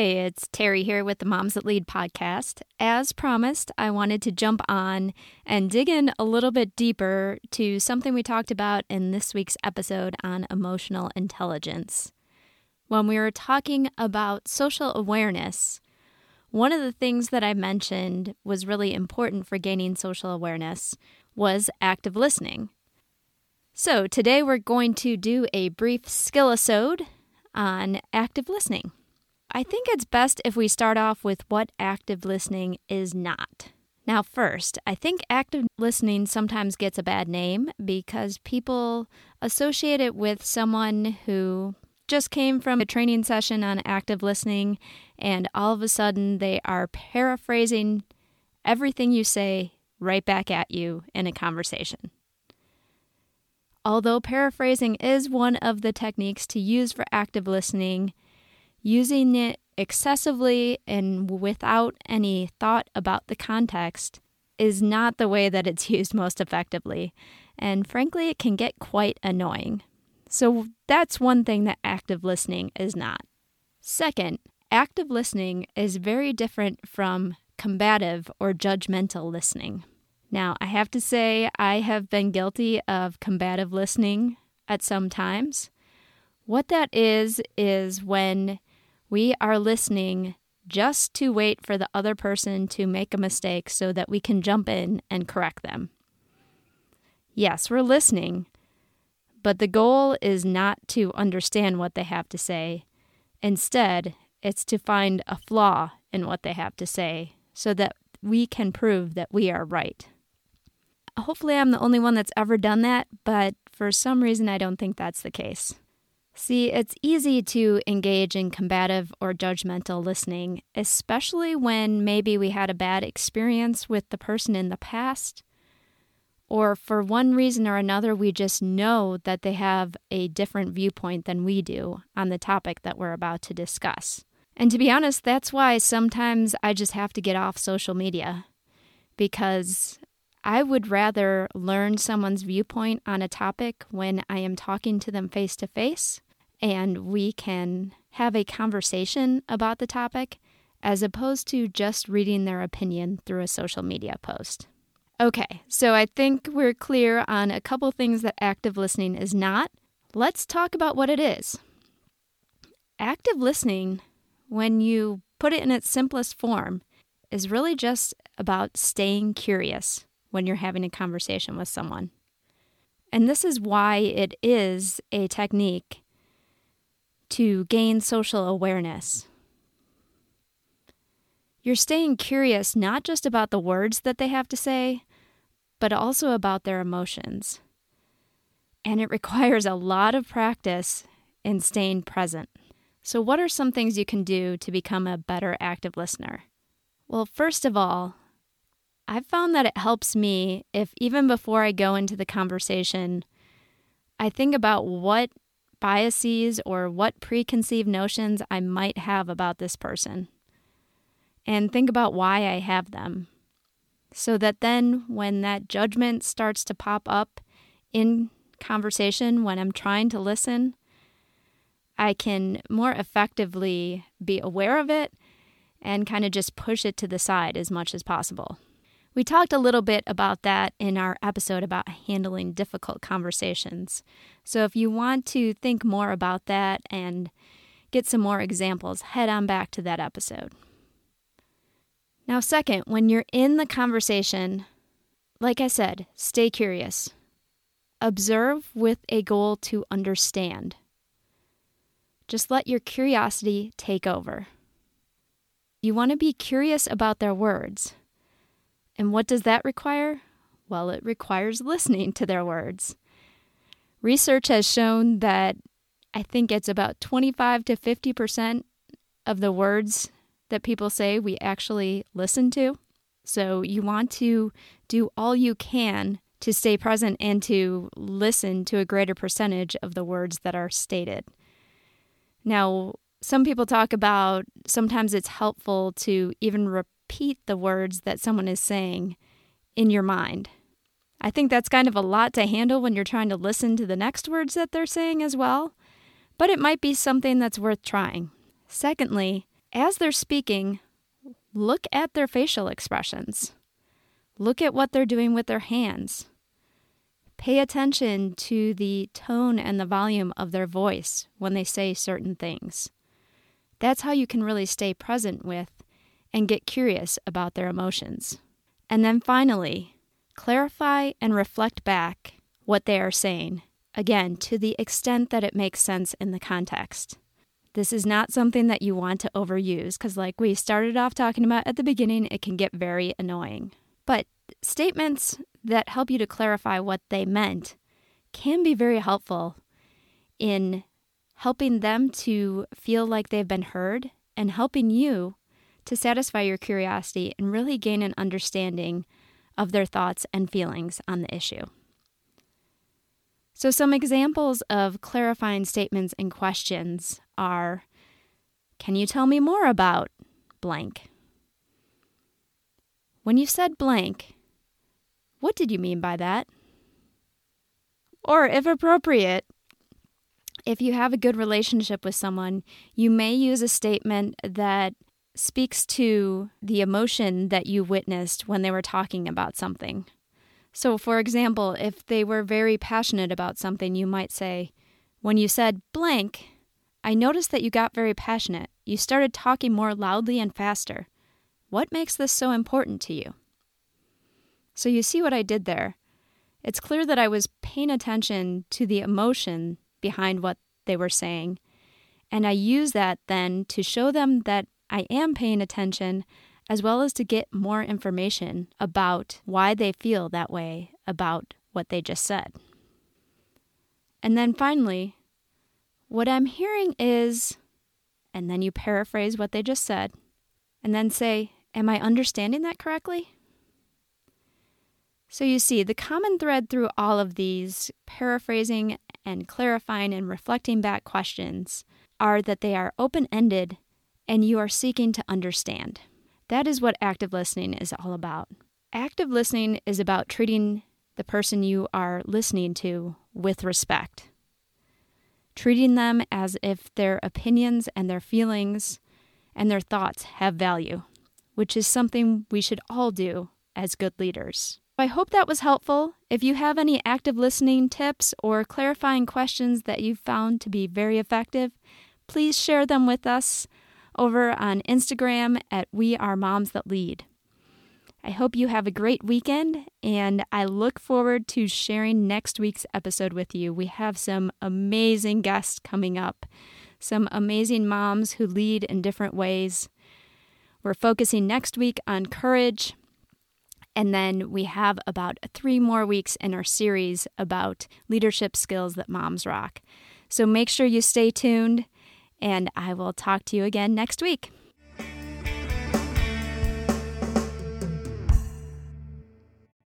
Hey, it's Terry here with the Moms That Lead podcast. As promised, I wanted to jump on and dig in a little bit deeper to something we talked about in this week's episode on emotional intelligence. When we were talking about social awareness, one of the things that I mentioned was really important for gaining social awareness was active listening. So, today we're going to do a brief skill episode on active listening. I think it's best if we start off with what active listening is not. Now, first, I think active listening sometimes gets a bad name because people associate it with someone who just came from a training session on active listening and all of a sudden they are paraphrasing everything you say right back at you in a conversation. Although paraphrasing is one of the techniques to use for active listening, using it excessively and without any thought about the context is not the way that it's used most effectively. And frankly, it can get quite annoying. So that's one thing that active listening is not. Second, active listening is very different from combative or judgmental listening. Now, I have to say, I have been guilty of combative listening at some times. What that is, is when we are listening just to wait for the other person to make a mistake so that we can jump in and correct them. Yes, we're listening, but the goal is not to understand what they have to say. Instead, it's to find a flaw in what they have to say so that we can prove that we are right. Hopefully, I'm the only one that's ever done that, but for some reason, I don't think that's the case. See, it's easy to engage in combative or judgmental listening, especially when maybe we had a bad experience with the person in the past, or for one reason or another, we just know that they have a different viewpoint than we do on the topic that we're about to discuss. And to be honest, that's why sometimes I just have to get off social media because I would rather learn someone's viewpoint on a topic when I am talking to them face to face and we can have a conversation about the topic as opposed to just reading their opinion through a social media post. Okay, so I think we're clear on a couple things that active listening is not. Let's talk about what it is. Active listening, when you put it in its simplest form, is really just about staying curious when you're having a conversation with someone. And this is why it is a technique to gain social awareness. You're staying curious not just about the words that they have to say, but also about their emotions. And it requires a lot of practice in staying present. So, what are some things you can do to become a better active listener? Well, first of all, I've found that it helps me if even before I go into the conversation, I think about what biases or what preconceived notions I might have about this person and think about why I have them. So that then, when that judgment starts to pop up in conversation, when I'm trying to listen, I can more effectively be aware of it and kind of just push it to the side as much as possible. We talked a little bit about that in our episode about handling difficult conversations. So if you want to think more about that and get some more examples, head on back to that episode. Now, second, when you're in the conversation, like I said, stay curious. Observe with a goal to understand. Just let your curiosity take over. You want to be curious about their words. And what does that require? Well, it requires listening to their words. Research has shown that I think it's about 25 to 50% of the words that people say we actually listen to. So you want to do all you can to stay present and to listen to a greater percentage of the words that are stated. Now, some people talk about sometimes it's helpful to even repeat the words that someone is saying in your mind. I think that's kind of a lot to handle when you're trying to listen to the next words that they're saying as well, but it might be something that's worth trying. Secondly, as they're speaking, look at their facial expressions. Look at what they're doing with their hands. Pay attention to the tone and the volume of their voice when they say certain things. That's how you can really stay present with and get curious about their emotions. And then finally, clarify and reflect back what they are saying, again, to the extent that it makes sense in the context. This is not something that you want to overuse because, like we started off talking about at the beginning, it can get very annoying. But statements that help you to clarify what they meant can be very helpful in helping them to feel like they've been heard and helping you to satisfy your curiosity and really gain an understanding of their thoughts and feelings on the issue. So, some examples of clarifying statements and questions are Can you tell me more about blank? When you said blank, what did you mean by that? Or, if appropriate, if you have a good relationship with someone, you may use a statement that speaks to the emotion that you witnessed when they were talking about something. So, for example, if they were very passionate about something, you might say, When you said blank, I noticed that you got very passionate. You started talking more loudly and faster. What makes this so important to you? So you see what I did there. It's clear that I was paying attention to the emotion behind what they were saying. And I use that then to show them that I am paying attention as well as to get more information about why they feel that way about what they just said. And then finally, what I'm hearing is, and then you paraphrase what they just said, and then say, Am I understanding that correctly? So you see, the common thread through all of these paraphrasing and clarifying and reflecting back questions are that they are open ended and you are seeking to understand. That is what active listening is all about. Active listening is about treating the person you are listening to with respect, treating them as if their opinions and their feelings and their thoughts have value, which is something we should all do as good leaders. I hope that was helpful. If you have any active listening tips or clarifying questions that you've found to be very effective, please share them with us over on Instagram at We Are Moms That Lead. I hope you have a great weekend, and I look forward to sharing next week's episode with you. We have some amazing guests coming up, some amazing moms who lead in different ways. We're focusing next week on courage, and then we have about three more weeks in our series about leadership skills that moms rock. So make sure you stay tuned, and I will talk to you again next week.